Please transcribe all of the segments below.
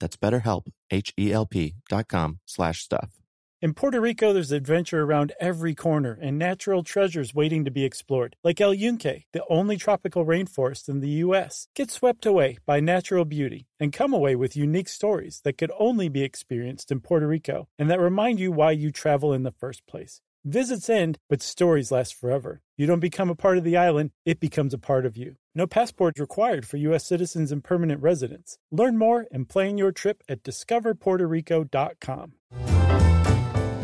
That's BetterHelp, H-E-L-P dot com slash stuff. In Puerto Rico, there's adventure around every corner and natural treasures waiting to be explored, like El Yunque, the only tropical rainforest in the U.S. Get swept away by natural beauty and come away with unique stories that could only be experienced in Puerto Rico and that remind you why you travel in the first place. Visits end, but stories last forever. You don't become a part of the island, it becomes a part of you. No passports required for U.S. citizens and permanent residents. Learn more and plan your trip at discoverpuertorico.com.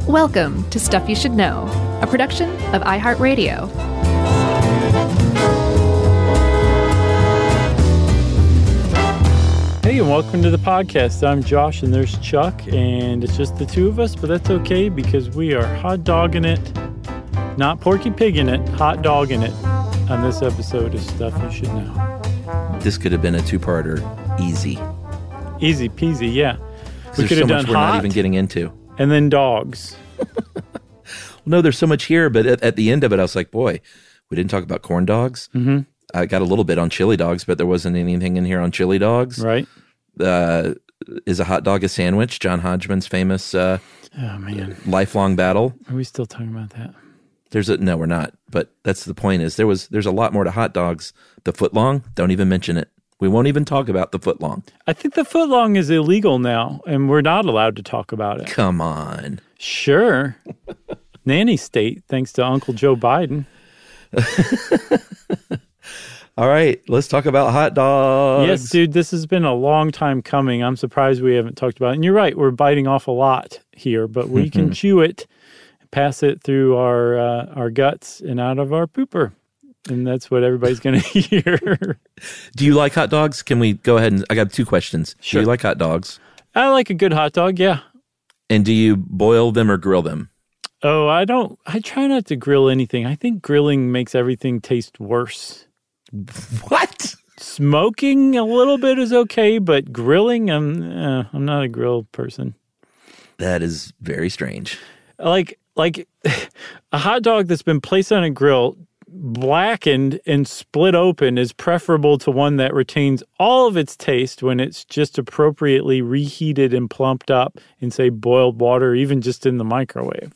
Welcome to Stuff You Should Know, a production of iHeartRadio. And welcome to the podcast. I'm Josh, and there's Chuck, and it's just the two of us, but that's okay because we are hot dogging it, not porky pigging it, hot dogging it on this episode of Stuff You Should Know. This could have been a two-parter, easy. Easy peasy, yeah. We could so have much done we're not hot even getting into. and then dogs. well, No, there's so much here, but at, at the end of it, I was like, boy, we didn't talk about corn dogs. Mm-hmm. I got a little bit on chili dogs, but there wasn't anything in here on chili dogs. Right? Uh, is a hot dog a sandwich? John Hodgman's famous uh, Oh man, lifelong battle. are we still talking about that? There's a no, we're not. But that's the point. Is there was there's a lot more to hot dogs. The foot long, don't even mention it. We won't even talk about the foot long. I think the footlong is illegal now, and we're not allowed to talk about it. Come on. Sure. Nanny state, thanks to Uncle Joe Biden. All right, let's talk about hot dogs. Yes, dude, this has been a long time coming. I'm surprised we haven't talked about it. And you're right, we're biting off a lot here, but we can chew it, pass it through our uh, our guts and out of our pooper. And that's what everybody's going to hear. Do you like hot dogs? Can we go ahead and I got two questions. Sure. Do you like hot dogs? I like a good hot dog, yeah. And do you boil them or grill them? Oh, I don't I try not to grill anything. I think grilling makes everything taste worse. What? Smoking a little bit is okay, but grilling, I'm uh, I'm not a grill person. That is very strange. Like like a hot dog that's been placed on a grill, blackened and split open is preferable to one that retains all of its taste when it's just appropriately reheated and plumped up in say boiled water, even just in the microwave.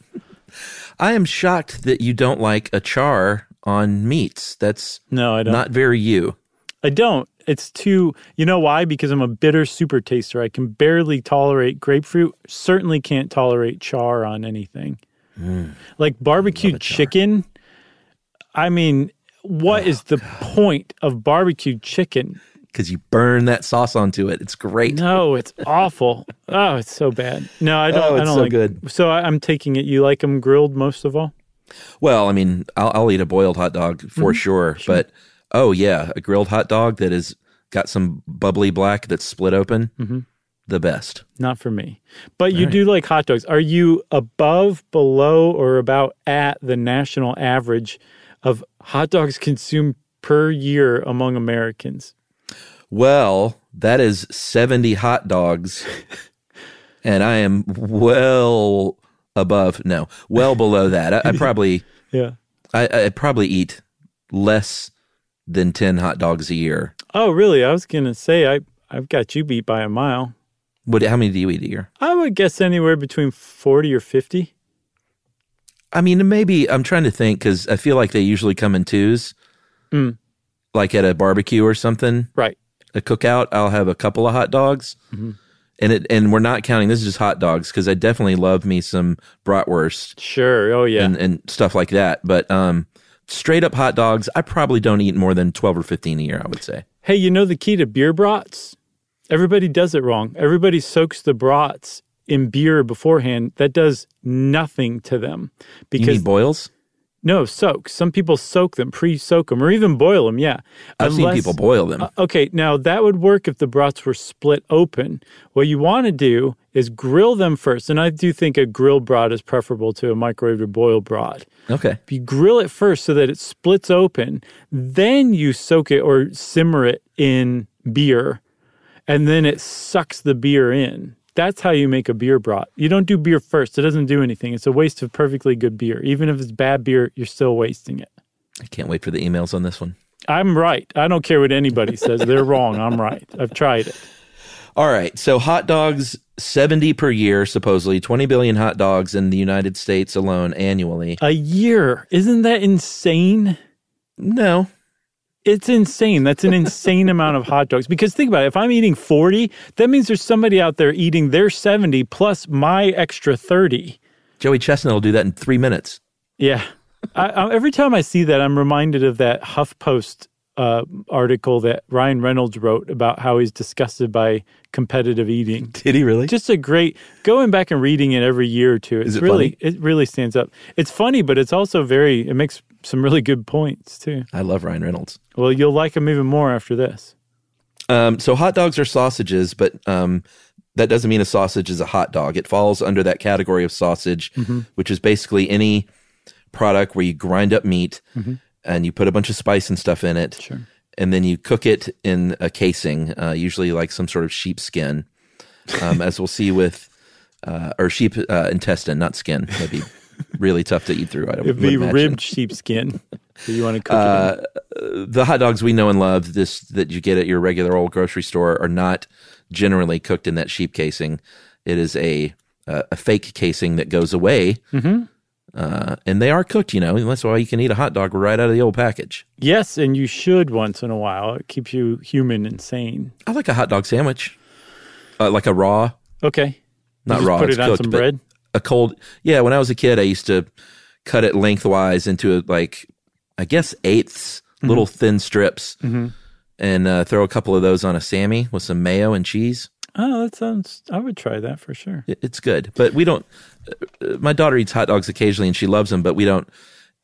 I am shocked that you don't like a char on meats. That's No, I don't. not very you. I don't. It's too, you know why? Because I'm a bitter super taster. I can barely tolerate grapefruit, certainly can't tolerate char on anything. Mm. Like barbecued chicken. I mean, what oh, is the point of barbecued chicken? Because you burn that sauce onto it. It's great. No, it's awful. Oh, it's so bad. No, I oh, don't. Oh, I it's don't so like. good. So I, I'm taking it. You like them grilled most of all? Well, I mean, I'll, I'll eat a boiled hot dog Mm-hmm. for sure, But oh yeah, a grilled hot dog that has got some bubbly black that's split open. Mm-hmm. The best. Not for me. But you do like hot dogs. Are you above, below, or about at the national average of hot dogs consumed per year among Americans? Well, that is 70 hot dogs. and I am well above, no, well below that. I, I probably, Yeah. I, I probably eat less than 10 hot dogs a year. Oh, really? I was gonna say I I've got you beat by a mile. What, how many do you eat a year? I would guess anywhere between forty or fifty. I mean, maybe I'm trying to think because I feel like they usually come in twos. Mm. Like at a barbecue or something, Right. a cookout, I'll have a couple of hot dogs. Mm-hmm. And it and we're not counting. This is just hot dogs because I definitely love me some bratwurst Sure. Oh yeah. and, and stuff like that. But um, straight up hot dogs, I probably don't eat more than twelve or fifteen a year. I would say. Hey, you know the key to beer brats? Everybody does it wrong. Everybody soaks the brats in beer beforehand. That does nothing to them because boils. No, soak. Some people soak them, pre-soak them, or even boil them. Yeah, I've seen people boil them. Uh, okay, now that would work if the brats were split open. What you want to do is grill them first, and I do think a grill brat is preferable to a microwave or boil brat. okay. You grill it first so that it splits open, then you soak it or simmer it in beer, and then it sucks the beer in. That's how you make a beer brat. You don't do beer first. It doesn't do anything. It's a waste of perfectly good beer. Even if it's bad beer, you're still wasting it. I can't wait for the emails on this one. I'm right. I don't care what anybody says. They're wrong. I'm right. I've tried it. All right. So hot dogs, 70 per year, supposedly 20 billion hot dogs in the United States alone annually. A year. Isn't that insane? No. It's insane. That's an insane amount of hot dogs. Because think about it. If I'm eating 40, that means there's somebody out there eating their 70 plus my extra 30. Joey Chestnut will do that in three minutes. Yeah. I, I, every time I see that, I'm reminded of that HuffPost uh, article that Ryan Reynolds wrote about how he's disgusted by competitive eating. Did he really? Just a great going back and reading it every year or two. It's Is it really funny? it really stands up. It's funny, but it's also very it makes some really good points too. I love Ryan Reynolds. Well, you'll like him even more after this. Um, so hot dogs are sausages, but um, that doesn't mean a sausage is a hot dog. It falls under that category of sausage, which is basically any product where you grind up meat and you put a bunch of spice and stuff in it, Sure. and then you cook it in a casing, uh, usually like some sort of sheepskin, um, as we'll see with uh, or sheep uh, intestine, not skin. That'd be really tough to eat through. I would It'd be imagine. ribbed sheepskin. So you want to cook Uh, it in. the hot dogs we know and love this that you get at your regular old grocery store are not generally cooked in that sheep casing. It is a uh, a fake casing that goes away, Mm-hmm. Uh, and they are cooked. You know, and that's why you can eat a hot dog right out of the old package. Yes, and you should once in a while. It keeps you human and sane. I like a hot dog sandwich, uh, like a raw, Okay. Not raw. Put it's it on cooked, some bread. A cold, yeah. When I was a kid, I used to cut it lengthwise into like I guess 8ths Mm-hmm. little thin strips, and uh, throw a couple of those on a sammy with some mayo and cheese. Oh, that sounds. I would try that for sure. It's good, but we don't. Uh, my daughter eats hot dogs occasionally, and she loves them, but we don't.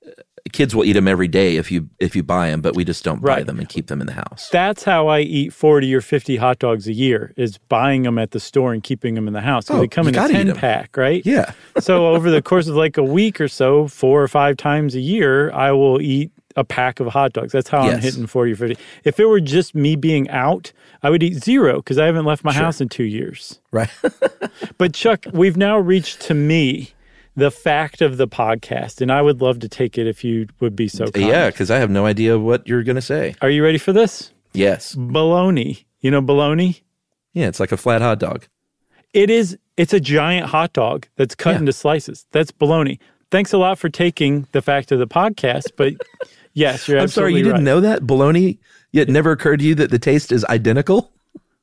uh, Kids will eat them every day if you if you buy them, but we just don't buy them and keep them in the house. That's how I eat 40 or 50 hot dogs a year is buying them at the store and keeping them in the house. Oh, they come in a gotta eat 10 'em. pack, right? Yeah, so over the course of like a week or so, four or five times a year, I will eat a pack of hot dogs. That's how I'm hitting 40 or 50. If it were just me being out, I would eat zero because I haven't left my house in two years. right. But Chuck, we've now reached to me the fact of the podcast, and I would love to take it if you would be so kind. yeah, because I have no idea what you're gonna say. Are you ready for this? Yes, Bologna. You know bologna? yeah, it's like a flat hot dog. It is. It's a giant hot dog that's cut Yeah. into slices. That's bologna. Thanks a lot for taking the fact of the podcast, but yes, you're I'm sorry, you didn't know that bologna. Yet never occurred to you that the taste is identical.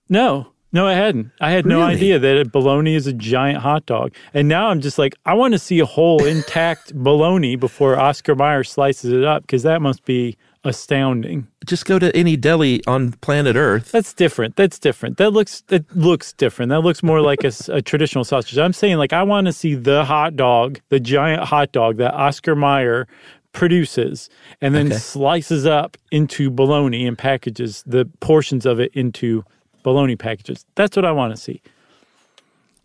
No, no, I hadn't. I had no idea that a bologna is a giant hot dog. And now I'm just like, I want to see a whole intact bologna before Oscar Mayer slices it up because that must be astounding. Just go to any deli on planet Earth. That's different. That's different. That looks that looks different. That looks more like a traditional sausage. I'm saying like I want to see the hot dog, the giant hot dog that Oscar Mayer produces and then Okay. slices up into bologna and packages the portions of it into bologna packages. That's what I want to see.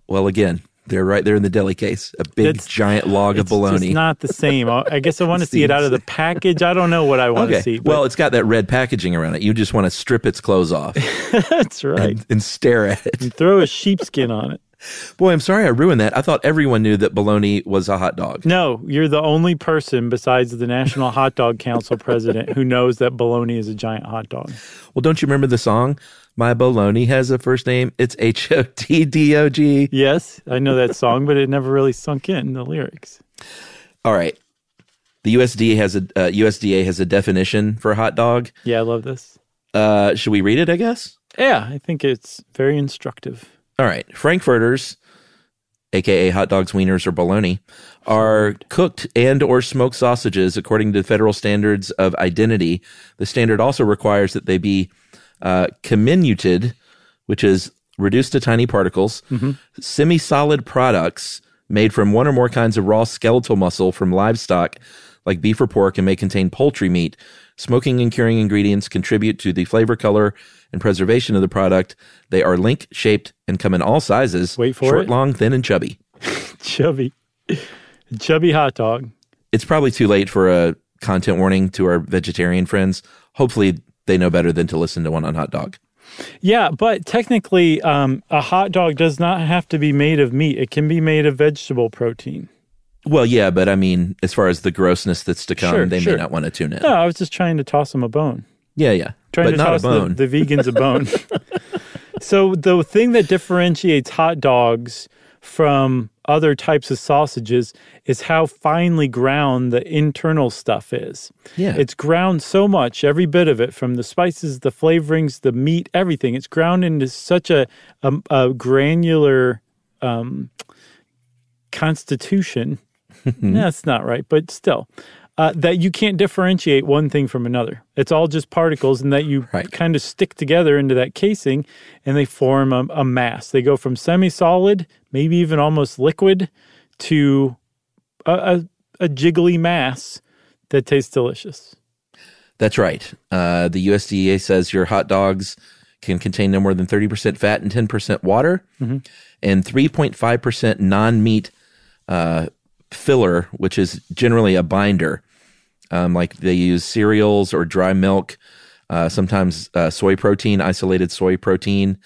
Well, again, they're right there in the deli case. A big That's- giant log of bologna. just not the same. I I guess I want to see it out of the package. I don't know what I want okay. to see. but well, it's got that red packaging around it. You just want to strip its clothes off that's right. and, and stare at it. And Throw a sheepskin on it. Boy, I'm sorry I ruined that. I thought everyone knew that bologna was a hot dog. No, you're the only person besides the National Hot Dog Council president who knows that bologna is a giant hot dog. Well, don't you remember the song? My bologna has a first name. It's H O T D O G. Yes, I know that song, but it never really sunk in the lyrics. All right. The USDA has a uh, USDA has a definition for hot dog. Yeah, I love this. Uh, should we read it? I guess. Yeah, I think it's very instructive. All right. Frankfurters, aka hot dogs, wieners, or bologna, are cooked and or smoked sausages according to federal standards of identity. The standard also requires that they be uh, comminuted, which is reduced to tiny particles, semi-solid products made from one or more kinds of raw skeletal muscle from livestock like beef or pork and may contain poultry meat. Smoking and curing ingredients contribute to the flavor, color, and preservation of the product. They are link shaped and come in all sizes. Wait for short, it. long, thin, and chubby. Chubby. Chubby hot dog. It's probably too late for a content warning to our vegetarian friends. Hopefully, they know better than to listen to one on hot dog. Yeah, but technically, um, a hot dog does not have to be made of meat. It can be made of vegetable protein. Well, yeah, but I mean, as far as the grossness that's to come, Sure, they sure. may not want to tune in. No, I was just trying to toss them a bone. Yeah, yeah, Trying but to not toss a bone. The, the vegans a bone. so the thing that differentiates hot dogs from other types of sausages is how finely ground the internal stuff is. Yeah. It's ground so much, every bit of it, from the spices, the flavorings, the meat, everything. It's ground into such a, a, a granular um, constitution. That's not right, but still. Uh, that you can't differentiate one thing from another. It's all just particles, and that you Right. kind of stick together into that casing, and they form a, a mass. They go from semi-solid, maybe even almost liquid, to a, a, a jiggly mass that tastes delicious. That's right. Uh, the USDA says your hot dogs can contain no more than 30% fat and 10% water and 3.5% non meat uh, filler, which is generally a binder. Um, like they use cereals or dry milk, uh, sometimes uh, soy protein, isolated soy protein.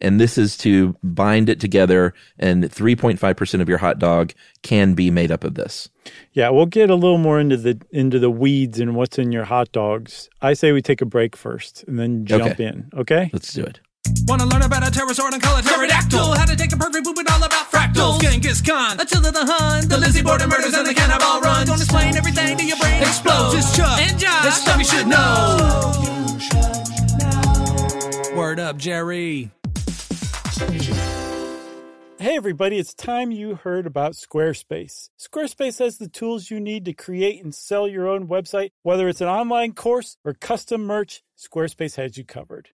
And this is to bind it together, and 3.5% of your hot dog can be made up of this. Yeah, we'll get a little more into the into the weeds and what's in your hot dogs. I say we take a break first and then jump Okay. in. Okay. Let's do it. Wanna learn about a pterosaur and call it pterodactyl? How to take a perfect poop and all about fractals. Genghis Khan, Attila the Hun, the Lizzie Borden murders and the cannibal runs. Don't explain everything to your brain explodes. It's Chuck and Josh. It's stuff you should know. Word up, Jerry. Hey, everybody, it's time you heard about Squarespace. Squarespace has the tools you need to create and sell your own website, whether it's an online course or custom merch. Squarespace has you covered.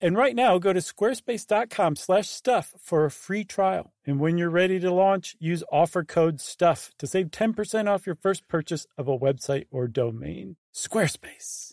And right now, go to squarespace.com slash stuff for a free trial. And when you're ready to launch, use offer code STUFF to save 10% off your first purchase of a website or domain. Squarespace.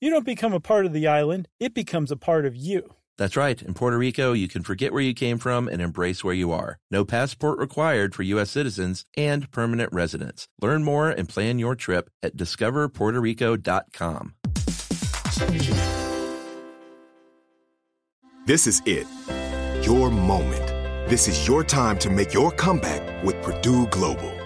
You don't become a part of the island, it becomes a part of you. That's right. In Puerto Rico, you can forget where you came from and embrace where you are. No passport required for U.S. citizens and permanent residents. Learn more and plan your trip at discoverpuertorico.com. This is it. Your moment. This is your time to make your comeback with Purdue Global.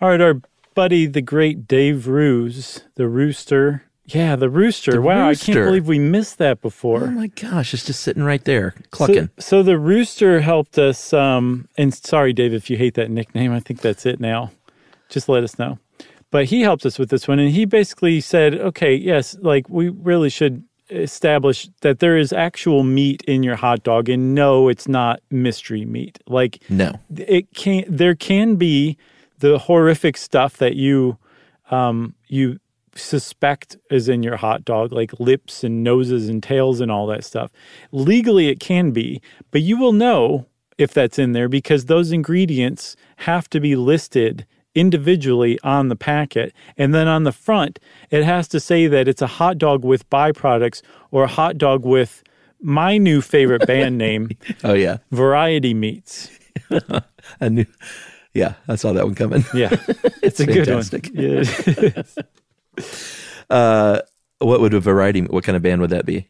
All right, our buddy, the great Dave Roos, the rooster. Yeah, the rooster. The wow, I can't believe we missed that before. Oh my gosh, it's just sitting right there, clucking. So, so the rooster helped us. Um, and sorry, Dave, if you hate that nickname, I think that's it now. Just let us know. But he helped us with this one, and he basically said, "Okay, yes, like we really should establish that there is actual meat in your hot dog, and no, it's not mystery meat. Like no, it can't. There can be the horrific stuff that you um, you suspect is in your hot dog, like lips and noses and tails and all that stuff. Legally, it can be, but you will know if that's in there because those ingredients have to be listed individually on the packet. And then on the front, it has to say that it's a hot dog with byproducts or a hot dog with my new favorite band name. Oh, yeah. Variety Meats. I knew. Yeah, I saw that one coming. Yeah, it's, a good one. fantastic. Yeah. Uh, what would a variety? What kind of band would that be?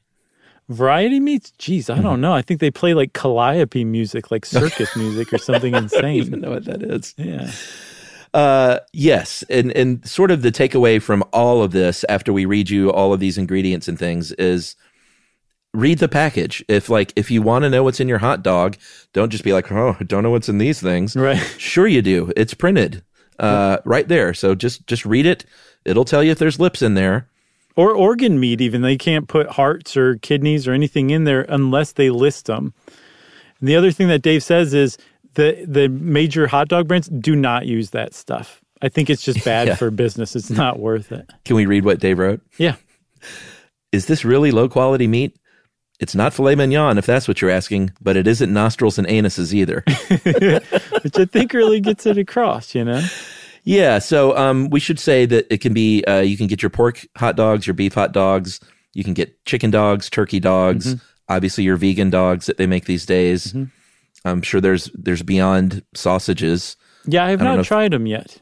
Variety meats, Geez, I don't know. I think they play like calliope music, like circus music or something insane. I don't even know what that is. Yeah. Uh, yes, and and sort of the takeaway from all of this, after we read you all of these ingredients and things, is read the package. If like if you want to know what's in your hot dog, don't just be like, oh, I don't know what's in these things. Right. Sure, you do. It's printed uh, right there. So just just read it. It'll tell you if there's lips in there. Or organ meat, even. They can't put hearts or kidneys or anything in there unless they list them. And the other thing that Dave says is the, the major hot dog brands do not use that stuff. I think it's just bad Yeah. for business. It's not worth it. Can we read what Dave wrote? Yeah. Is this really low quality meat? It's not filet mignon, if that's what you're asking, but it isn't nostrils and anuses either. Which I think really gets it across, you know? Yeah, so um, we should say that it can be uh, you can get your pork hot dogs, your beef hot dogs, you can get chicken dogs, turkey dogs, Mm-hmm. obviously your vegan dogs that they make these days. I'm sure there's there's beyond sausages. Yeah, I have I not if- tried them yet.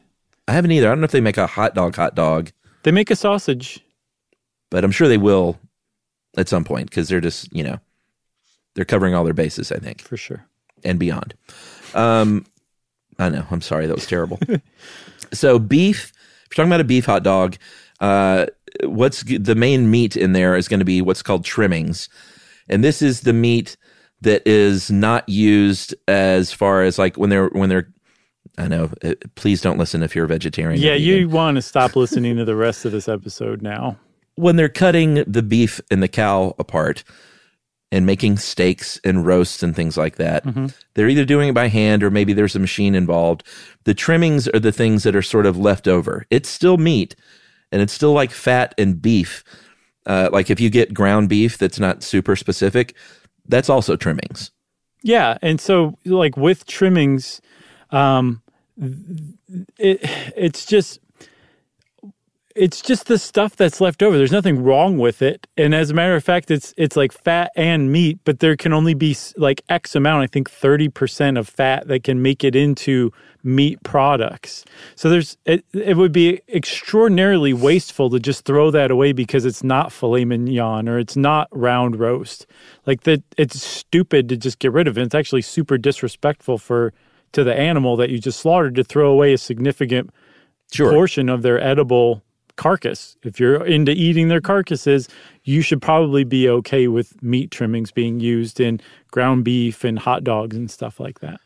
I haven't either. I don't know if they make a hot dog hot dog, They make a sausage. but I'm sure they will at some point because they're just you know they're covering all their bases. I think for sure and beyond. Um, I know. I'm sorry. That was terrible. so beef. If you're talking about a beef hot dog, uh, what's the main meat in there is going to be what's called trimmings, and this is the meat that is not used as far as like when they're when they're. I know. uh, Please don't listen if you're a vegetarian. Yeah, you want to stop listening to the rest of this episode now. When they're cutting the beef and the cow apart and making steaks and roasts and things like that, Mhm. they're either doing it by hand or maybe there's a machine involved. The trimmings are the things that are sort of left over. It's still meat and it's still like fat and beef. Uh, like if you get ground beef that's not super specific, that's also trimmings. Yeah, and so like with trimmings, um, it it's just it's just the stuff that's left over. There's nothing wrong with it, and as a matter of fact, it's it's like fat and meat, but there can only be like X amount. I think thirty percent of fat that can make it into meat products. So there's it, it would be extraordinarily wasteful to just throw that away because it's not filet mignon or it's not round roast. Like that, it's stupid to just get rid of it. It's actually super disrespectful for to the animal that you just slaughtered to throw away a significant Sure. portion of their edible carcass. If you're into eating their carcasses, you should probably be okay with meat trimmings being used in ground beef and hot dogs and stuff like that.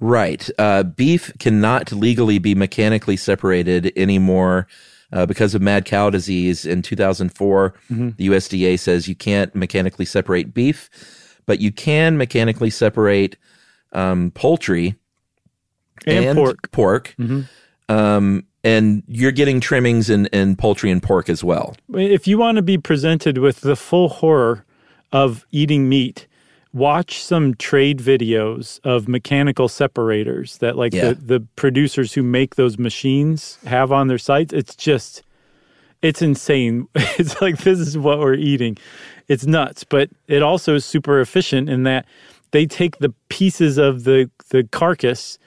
Right. Uh, beef cannot legally be mechanically separated anymore uh, because of mad cow disease. In 2004, Mhm. the USDA says you can't mechanically separate beef, but you can mechanically separate um, poultry And pork. Pork. Mhm. Um, and you're getting trimmings in, in poultry and pork as well. If you want to be presented with the full horror of eating meat, watch some trade videos of mechanical separators that like Yeah. the, the producers who make those machines have on their sites. It's just it's insane. It's like this is what we're eating. It's nuts, but it also is super efficient in that they take the pieces of the the carcass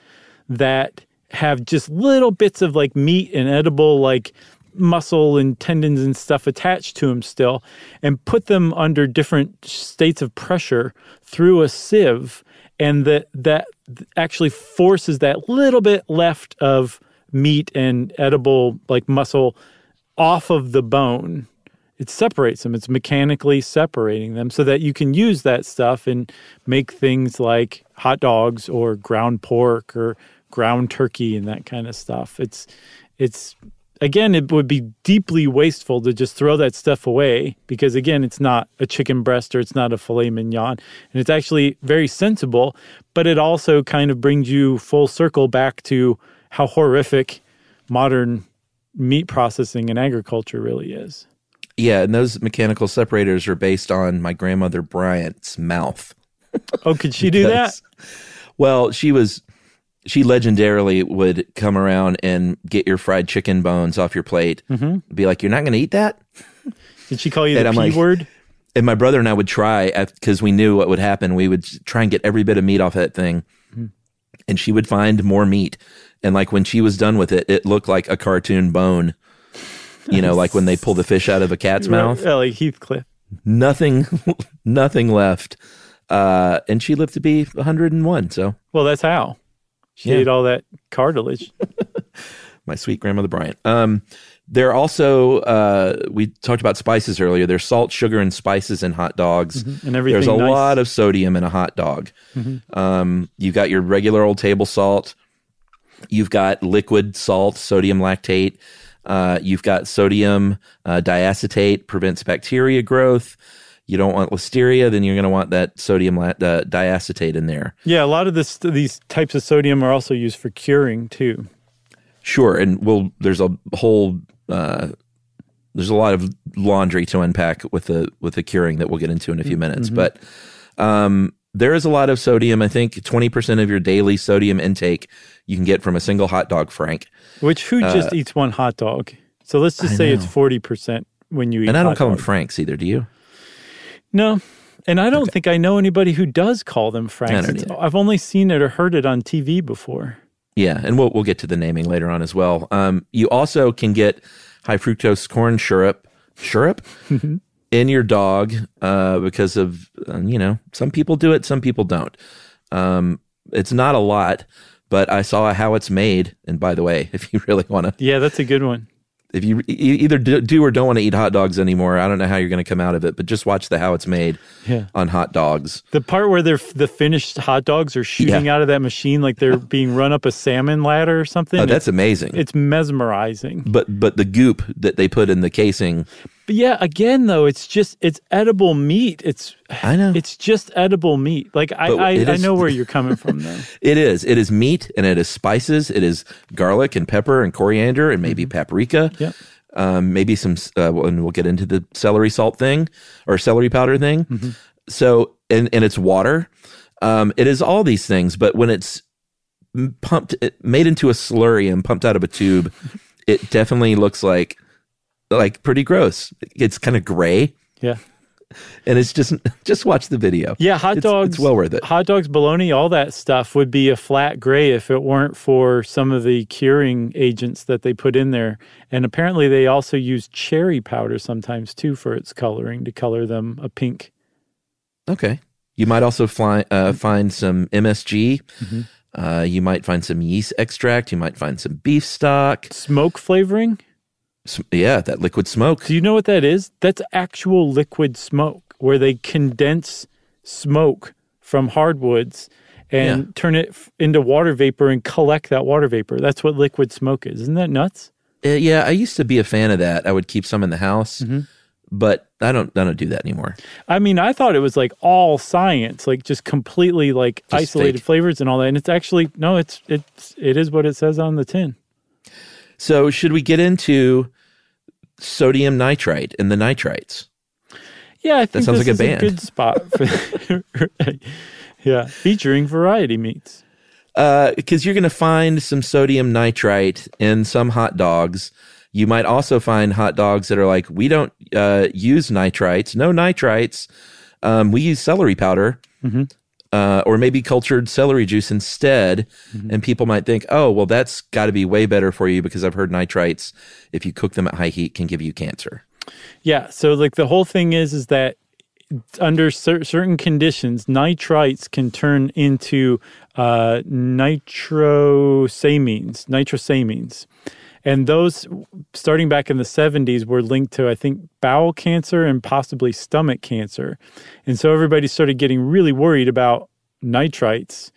that have just little bits of like meat and edible like muscle and tendons and stuff attached to them still and put them under different states of pressure through a sieve and that that actually forces that little bit left of meat and edible like muscle off of the bone. It separates them it's mechanically separating them so that you can use that stuff and make things like hot dogs or ground pork or ground turkey and that kind of stuff. It's it's again it would be deeply wasteful to just throw that stuff away because again it's not a chicken breast or it's not a filet mignon. And it's actually very sensible but it also kind of brings you full circle back to how horrific modern meat processing and agriculture really is. Yeah, and those mechanical separators are based on my grandmother Bryant's mouth. oh could she do that? Well, she was she legendarily would come around and get your fried chicken bones off your plate. Mhm. Be like, "You're not going to eat that." did she call you And the p like- word And my brother and I would try because we knew what would happen. We would try and get every bit of meat off that thing, Mhm. and she would find more meat. And like when she was done with it, it looked like a cartoon bone. You know, like when they pull the fish out of a cat's mouth. Yeah, like heathcliff Nothing, nothing left. Uh, and she lived to be 101. So well that's how she Yeah. ate all that cartilage my sweet grandmother Bryant. Um, there are also uh, we talked about spices earlier. There's salt, sugar, and spices in hot dogs. Mhm. And everything There's a nice. lot of sodium in a hot dog. Mhm. Um, you've got your regular old table salt. You've got liquid salt, sodium lactate. Uh, you've got sodium uh, diacetate, prevents bacteria growth. You don't want listeria, then you're going to want that sodium uh, diacetate in there. Yeah, a lot of this these types of sodium are also used for curing too. Sure, and we'll there's a whole uh, there's a lot of laundry to unpack with the with the curing that we'll get into in a few minutes, Mhm. but um, there is a lot of sodium. I think twenty percent of your daily sodium intake you can get from a single hot dog, Frank. Which who just Uh, eats one hot dog? So let's just I say it's forty percent when you eat. And I don't call them. Franks either. Do you? No, and I don't think I know anybody who does call them Franks. don't It's- either. I've only seen it or heard it on TV before. Yeah, and we'll we'll get to the naming later on as well. Um, you also can get high fructose corn syrup, syrup in your dog uh, because of uh, you know some people do it, some people don't. Um, it's not a lot, but I saw how it's made. And by the way, if you really want to, Yeah, that's a good one. If you either do, or don't want to eat hot dogs anymore, I don't know how you're going to come out of it, but just watch the how it's made Yeah. on hot dogs. The part where they're the finished hot dogs are shooting out of that machine like they're being run up a salmon ladder or something. Oh, that's It's- amazing. It's mesmerizing. But but the goop that they put in the casing, But yeah, again though, it's just it's edible meat. It's I know it's just edible meat. Like I I, I know where you're coming from though. It is. It is meat and it is spices. It is garlic and pepper and coriander and maybe paprika. Yep. Um, maybe some, uh, and we'll get into the celery salt thing or celery powder thing. So, and, and it's water. Um, it is all these things, but when it's pumped, it, made into a slurry and pumped out of a tube, it definitely looks like, like pretty gross. It's kind of gray. Yeah. And it's just, just watch the video. Yeah, hot It's- dogs. It's well worth it. Hot dogs, bologna, all that stuff would be a flat gray if it weren't for some of the curing agents that they put in there. And apparently, they also use cherry powder sometimes too for its coloring to color them a pink. Okay. You might also fly, uh, find some MSG. Mhm. Uh, you might find some yeast extract. You might find some beef stock. Smoke flavoring. Yeah, that liquid smoke. Do you know what that is? That's actual liquid smoke where they condense smoke from hardwoods and Yeah. turn it f- into water vapor and collect that water vapor. That's what liquid smoke is. Isn't that nuts? Uh, yeah, I used to be a fan of that. I would keep some in the house, but I don't. I don't do that anymore. I mean, I thought it was like all science, like just completely like Just isolated fake. flavors and all that. And it's actually no, it's it's it is what it says on the tin. So, should we get into sodium nitrite and the nitrites? Yeah, I think that sounds like a band. good spot. For, yeah, featuring variety meats. because you're going to find some sodium nitrite in some hot dogs. You might also find hot dogs that are like, we don't uh, use nitrites, no nitrites. Um, we use celery powder uh, or maybe cultured celery juice instead. And people might think, oh, well, that's got to be way better for you because I've heard nitrites, if you cook them at high heat, can give you cancer. Yeah, so like the whole thing is is that under cer- certain conditions, nitrites can turn into uh, nitrosamines, nitrosamines. And those, starting back in the 70s, were linked to, I think, bowel cancer and possibly stomach cancer. And so everybody started getting really worried about nitrites.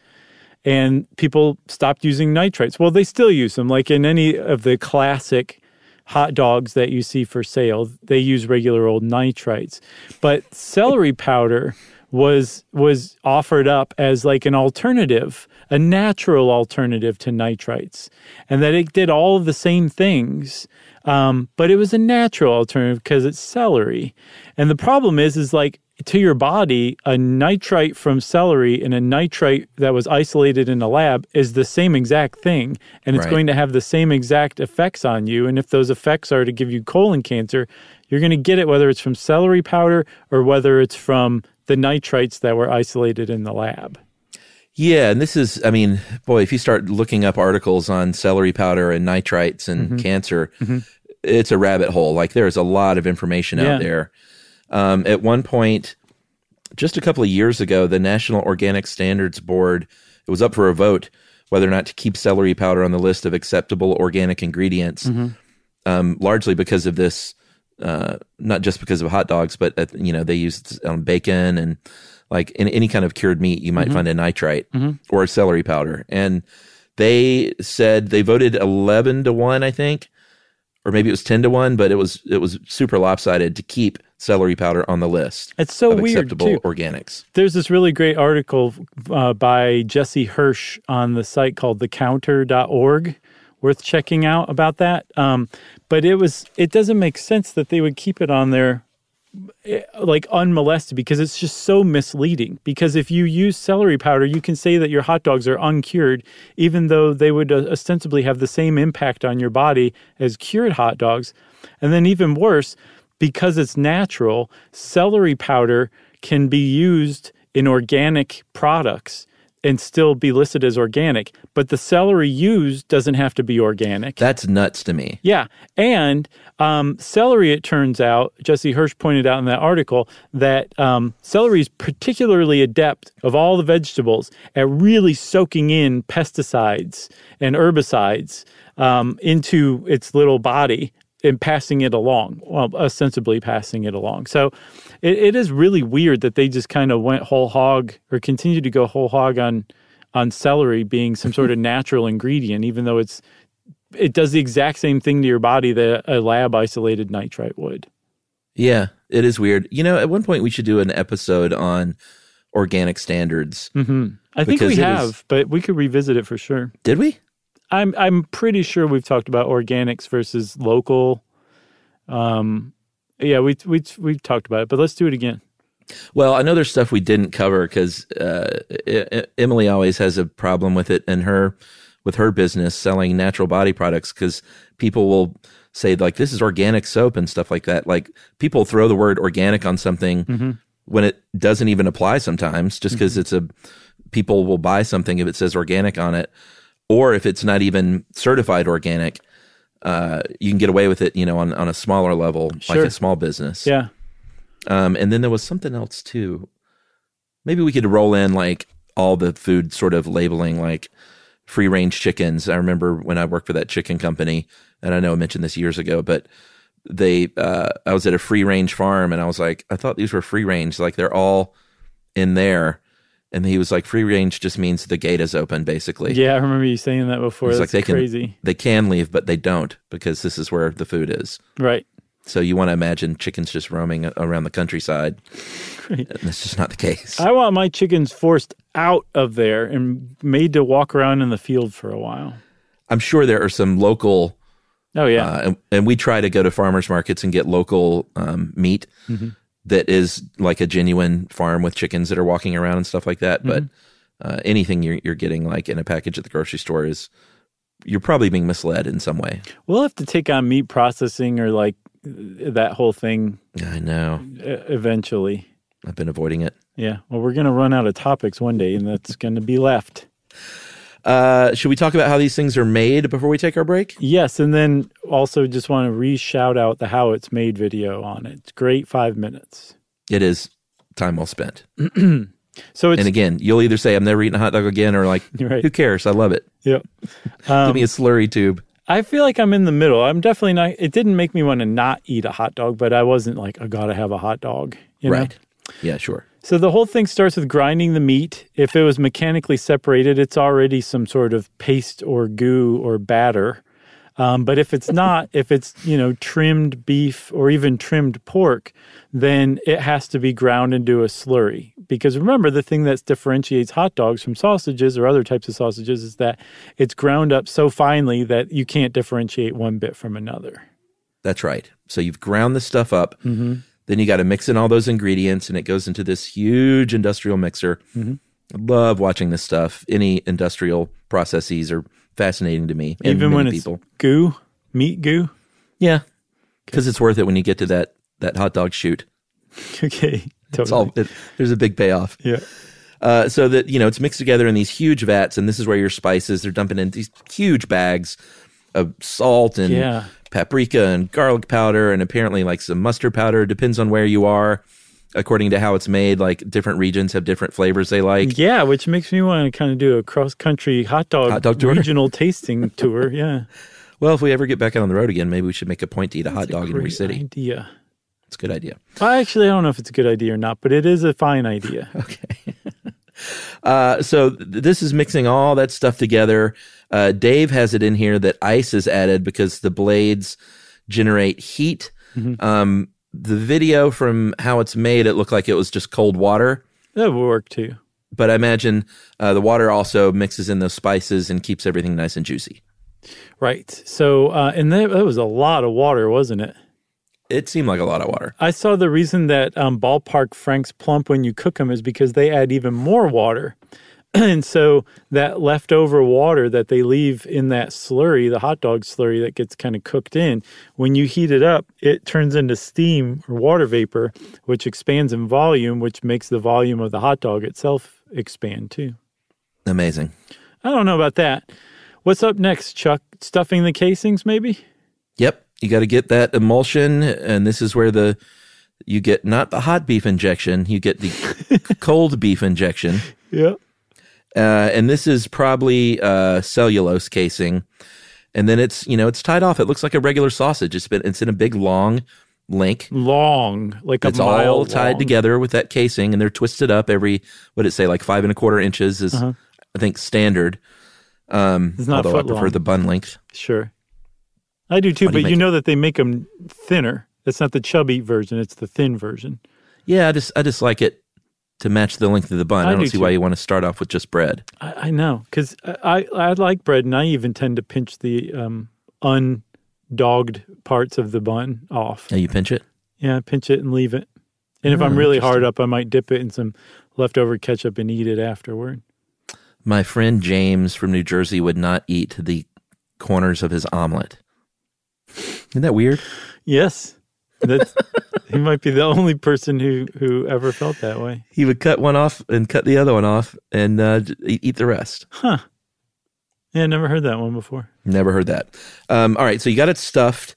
And people stopped using nitrites. Well, they still use them, like in any of the classic hot dogs that you see for sale, they use regular old nitrites. But celery powder was was offered up as like an alternative, a natural alternative to nitrites, and that it did all of the same things. Um, but it was a natural alternative because it's celery. And the problem is, is like to your body, a nitrite from celery and a nitrite that was isolated in a lab is the same exact thing. And it's Right. going to have the same exact effects on you. And if those effects are to give you colon cancer, you're going to get it whether it's from celery powder or whether it's from the nitrites that were isolated in the lab. Yeah, and this is, I mean, boy, if you start looking up articles on celery powder and nitrites and Mhm. cancer, Mhm. it's a rabbit hole. Like there's a lot of information Yeah. out there. Um, at one point, just a couple of years ago, the National Organic Standards Board it was up for a vote whether or not to keep celery powder on the list of acceptable organic ingredients, Mhm. um, largely because of this. Uh, not just because of hot dogs, but uh, you know they use on bacon and like in any kind of cured meat, you might Mhm. find a nitrite Mhm. or a celery powder. And they said they voted eleven to one, I think, or maybe it was ten to one, but it was it was super lopsided to keep celery powder on the list. It's so weird, acceptable too. organics. There's this really great article uh, by Jesse Hirsch on the site called thecounter.org worth checking out about that. Um, but it was it doesn't make sense that they would keep it on there eh, like unmolested because it's just so misleading. Because if you use celery powder you can say that your hot dogs are uncured even though they would uh, ostensibly have the same impact on your body as cured hot dogs. And then even worse because it's natural celery powder can be used in organic products and still be listed as organic but the celery used doesn't have to be organic That's nuts to me. yeah. And um, celery, it turns out, Jesse Hirsch pointed out in that article that um, celery is particularly adept of all the vegetables at really soaking in pesticides and herbicides um, into its little body and passing it along, well, ostensibly passing it along. So it, it is really weird that they just kind of went whole hog or continue to go whole hog on on celery being some sort of natural ingredient, even though it's it does the exact same thing to your body that a lab isolated nitrite would. Yeah, it is weird. You know, at one point we should do an episode on organic standards. hmm I think we it is- have, but we could revisit it for sure. Did we? I'm I'm pretty sure we've talked about organics versus local. Um, yeah, we we we've talked about it, but let's do it again. Well, I know there's stuff we didn't cover because uh, I- I- Emily always has a problem with it and her with her business selling natural body products because people will say like this is organic soap and stuff like that. Like people throw the word organic on something Mhm. when it doesn't even apply sometimes, just because it's a people will buy something if it says organic on it, or if it's not even certified organic. Uh, you can get away with it, you know, on, on a smaller level, like a small business. Yeah. Um, and then there was something else too. Maybe we could roll in like all the food sort of labeling, like free range chickens. I remember when I worked for that chicken company, and I know I mentioned this years ago, but they, uh, I was at a free range farm and I was like, I thought these were free range. Like they're all in there. And he was like, free range just means the gate is open, basically. Yeah, I remember you saying that before. It's like they crazy. can they can leave, but they don't because this is where the food is. Right. So you want to imagine chickens just roaming around the countryside. Great. That's just not the case. I want my chickens forced out of there and made to walk around in the field for a while. I'm sure there are some local. Oh yeah, uh, and, and we try to go to farmers markets and get local um, meat. Mhm. That is like a genuine farm with chickens that are walking around and stuff like that. But uh, anything you're you're getting like in a package at the grocery store is you're probably being misled in some way. We'll have to take on meat processing or like that whole thing I know. eventually. I've been avoiding it. Yeah. Well, we're going to run out of topics one day, and that's going to be left. Uh, should we talk about how these things are made before we take our break? Yes, and then also just want to re shout out the how it's made video on it. It's great, five minutes. It is time well spent. So it's and again, you'll either say I'm never eating a hot dog again, or like, Right. who cares? I love it. Yep. Give Um, me a slurry tube. I feel like I'm in the middle. I'm definitely not. It didn't make me want to not eat a hot dog, but I wasn't like I gotta have a hot dog. You know? Right. Yeah, sure. So the whole thing starts with grinding the meat. If it was mechanically separated, it's already some sort of paste or goo or batter. Um, but if it's not, if it's you know trimmed beef or even trimmed pork, then it has to be ground into a slurry. Because remember, the thing that differentiates hot dogs from sausages or other types of sausages is that it's ground up so finely that you can't differentiate one bit from another. That's right. So you've ground the stuff up. Mhm. Then you got to mix in all those ingredients, and it goes into this huge industrial mixer. Mhm. I love watching this stuff. Any industrial processes are fascinating to me. and even when many it's people. goo, meat goo. Yeah, because it's worth it when you get to that that hot dog chute. Okay, It's all it, there's a big payoff. Yeah. Uh, so that you know it's mixed together in these huge vats, and this is where your spices they're dumping in these huge bags of salt and Yeah. Paprika and garlic powder, and apparently like some mustard powder. Depends on where you are, according to how it's made. Like different regions have different flavors they like. Yeah, which makes me want to kind of do a cross country hot dog, Hot dog regional tasting tour. Yeah. Well, if we ever get back out on the road again, maybe we should make a point to eat a hot That's a dog in every city. Idea. It's a good idea. Well, actually, I don't know if it's a good idea or not, but it is a fine idea. okay. Uh, so th- this is mixing all that stuff together. Uh, Dave has it in here that ice is added because the blades generate heat. Mm-hmm. Um, the video from how it's made, it looked like it was just cold water. That would work too. But I imagine uh, the water also mixes in those spices and keeps everything nice and juicy. Right. So, uh, and that, that was a lot of water, wasn't it? It seemed like a lot of water. I saw the reason that um, ballpark franks plump when you cook them is because they add even more water. and so that leftover water that they leave in that slurry, the hot dog slurry that gets kind of cooked in, when you heat it up, it turns into steam or water vapor, which expands in volume, which makes the volume of the hot dog itself expand too. Amazing. I don't know about that. What's up next, Chuck? Stuffing the casings, maybe? Yep. You got to get that emulsion. And this is where the, you get not the hot beef injection, you get the cold beef injection. Yeah. Uh, and this is probably uh, cellulose casing. And then it's, you know, it's tied off. It looks like a regular sausage. It's been, it's in a big long link. Long, like a it's mile all tied long. together with that casing and they're twisted up every, what did it say, like five and a quarter inches is, Uh-huh. I think, standard. Um, It's not although I prefer long. the bun length. Sure. I do too, do you but you know that they make them thinner. It's not the chubby version, it's the thin version. Yeah, I just I just like it to match the length of the bun. I, I don't do see why you want to start off with just bread. I, I know, because I, I, I like bread and I even tend to pinch the um, undogged parts of the bun off. Now you pinch it. Yeah, pinch it and leave it. And if Oh, I'm really hard up, I might dip it in some leftover ketchup and eat it afterward. My friend James from New Jersey would not eat the corners of his omelet. Isn't that weird? Yes. That's, he might be the only person who, who ever felt that way. He would cut one off and cut the other one off and uh, eat the rest. Huh. Yeah, never heard that one before. Never heard that. Um, all right, so you got it stuffed.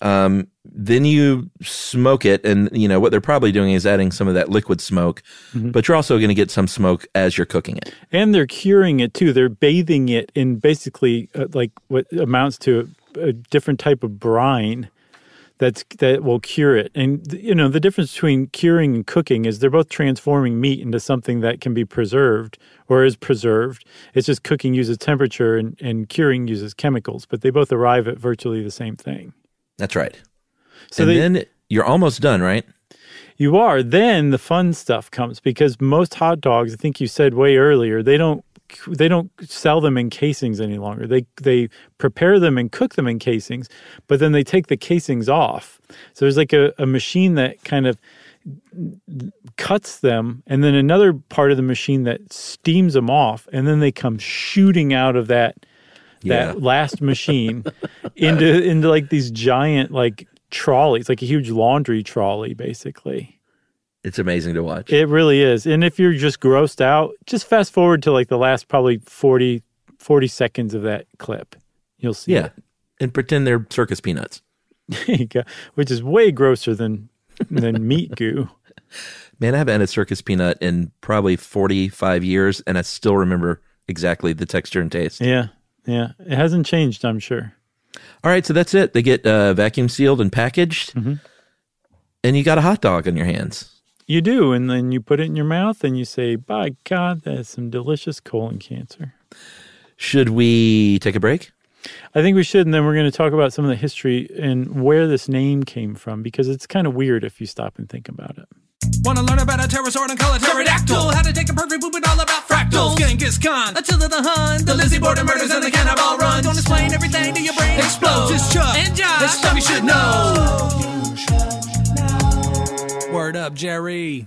Um, then you smoke it, and you know what they're probably doing is adding some of that liquid smoke, Mhm. but you're also going to get some smoke as you're cooking it. And they're curing it too. They're bathing it in basically uh, like what amounts to a, a different type of brine that's that will cure it. And you know, the difference between curing and cooking is they're both transforming meat into something that can be preserved or is preserved. It's just cooking uses temperature and, and curing uses chemicals, but they both arrive at virtually the same thing. That's right. So and they- then you're almost done, right? You are. Then the fun stuff comes because most hot dogs, I think you said way earlier, they don't they don't sell them in casings any longer. They they prepare them and cook them in casings, but then they take the casings off. So there's like a, a machine that kind of cuts them, and then another part of the machine that steams them off, and then they come shooting out of that Yeah. that last machine into into like these giant like trolleys, like a huge laundry trolley, basically. It's amazing to watch. It really is. And if you're just grossed out, just fast forward to like the last probably 40, 40 seconds of that clip. You'll see. yeah. And pretend they're circus peanuts. There you go. Which is way grosser than than meat goo. Man, I haven't had a circus peanut in probably 45 years, and I still remember exactly the texture and taste. Yeah. Yeah. It hasn't changed, I'm sure. All right, so that's it. They get uh, vacuum sealed and packaged, Mm-hmm. and you got a hot dog in your hands. You do, and then you put it in your mouth and you say, By God, that's some delicious colon cancer. Should we take a break? I think we should, and then we're going to talk about some of the history and where this name came from because it's kind of weird if you stop and think about it. Wanna learn about a pterosaur and call it pterodactyl? How to take a perfect poop and all about fractals. Genghis Khan, Attila the Hun, the Lizzie Borden murders and the cannibal runs. Don't explain everything to your brain explodes. It's Chuck and Josh. This stuff you should know. Word up, Jerry.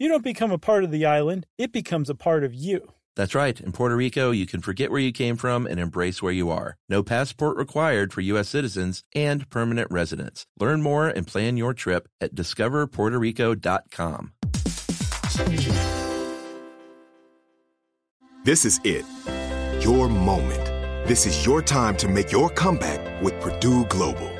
You don't become a part of the island, it becomes a part of you. That's right. In Puerto Rico, you can forget where you came from and embrace where you are. No passport required for U.S. citizens and permanent residents. Learn more and plan your trip at discoverpuertorico.com. This is it. Your moment. This is your time to make your comeback with Purdue Global.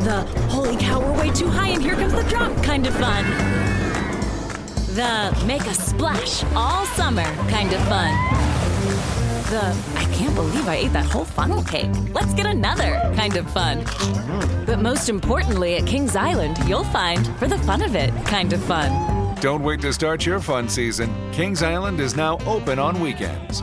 The holy cow, we're way too high and here comes the drop kind of fun. The make a splash all summer kind of fun. The I can't believe I ate that whole funnel cake. Let's get another kind of fun. But most importantly, at Kings Island, you'll find for the fun of it kind of fun. Don't wait to start your fun season. Kings Island is now open on weekends.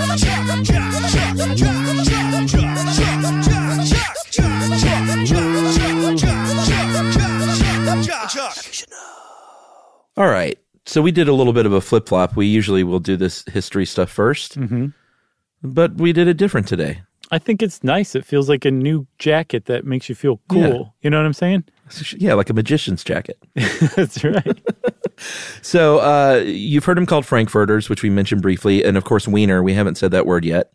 All right. So we did a little bit of a flip flop. We usually will do this history stuff 1st Mm-hmm. but we did it different today. I think it's nice. It feels like a new jacket that makes you feel cool. Yeah. You know what I'm saying? Yeah, like a magician's jacket. That's right. So uh, you've heard them called Frankfurters, which we mentioned briefly, and of course Wiener. We haven't said that word yet.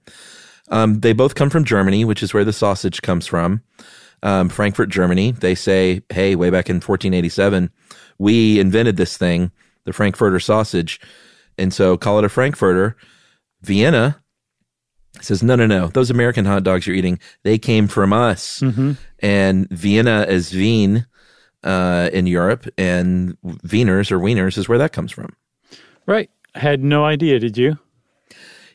Um, they both come from Germany, which is where the sausage comes from. Um, Frankfurt, Germany. They say, "Hey, way back in 1487, we invented this thing, the Frankfurter sausage, and so call it a Frankfurter." Vienna says, "No, no, no. Those American hot dogs you're eating, they came from us." And Vienna is Wien uh, in Europe, and Wieners or Wieners is where that comes from. Right. I had no idea, did you?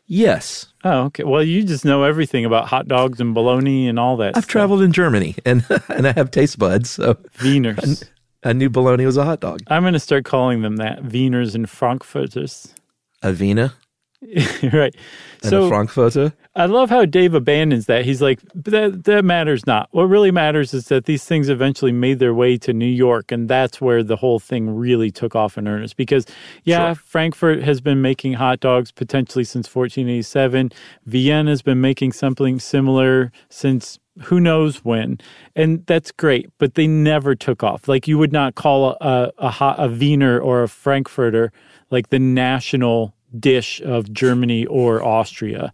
Yes. Oh, okay. Well, you just know everything about hot dogs and bologna and all that. I've traveled in Germany and and I have taste buds, so Wieners. I knew bologna was a hot dog. I'm going to start calling them that. Wieners and Frankfurters. A Wiener right. and so a Frankfurter. I love how Dave abandons that. He's like, that, that matters not. What really matters is that these things eventually made their way to New York, and that's where the whole thing really took off in earnest. Because, yeah, Frankfurt has been making hot dogs potentially since 1487. Vienna has been making something similar since who knows when, and that's great. But they never took off. Like you would not call a a, a, hot, a Wiener or a Frankfurter like the national dish of Germany or Austria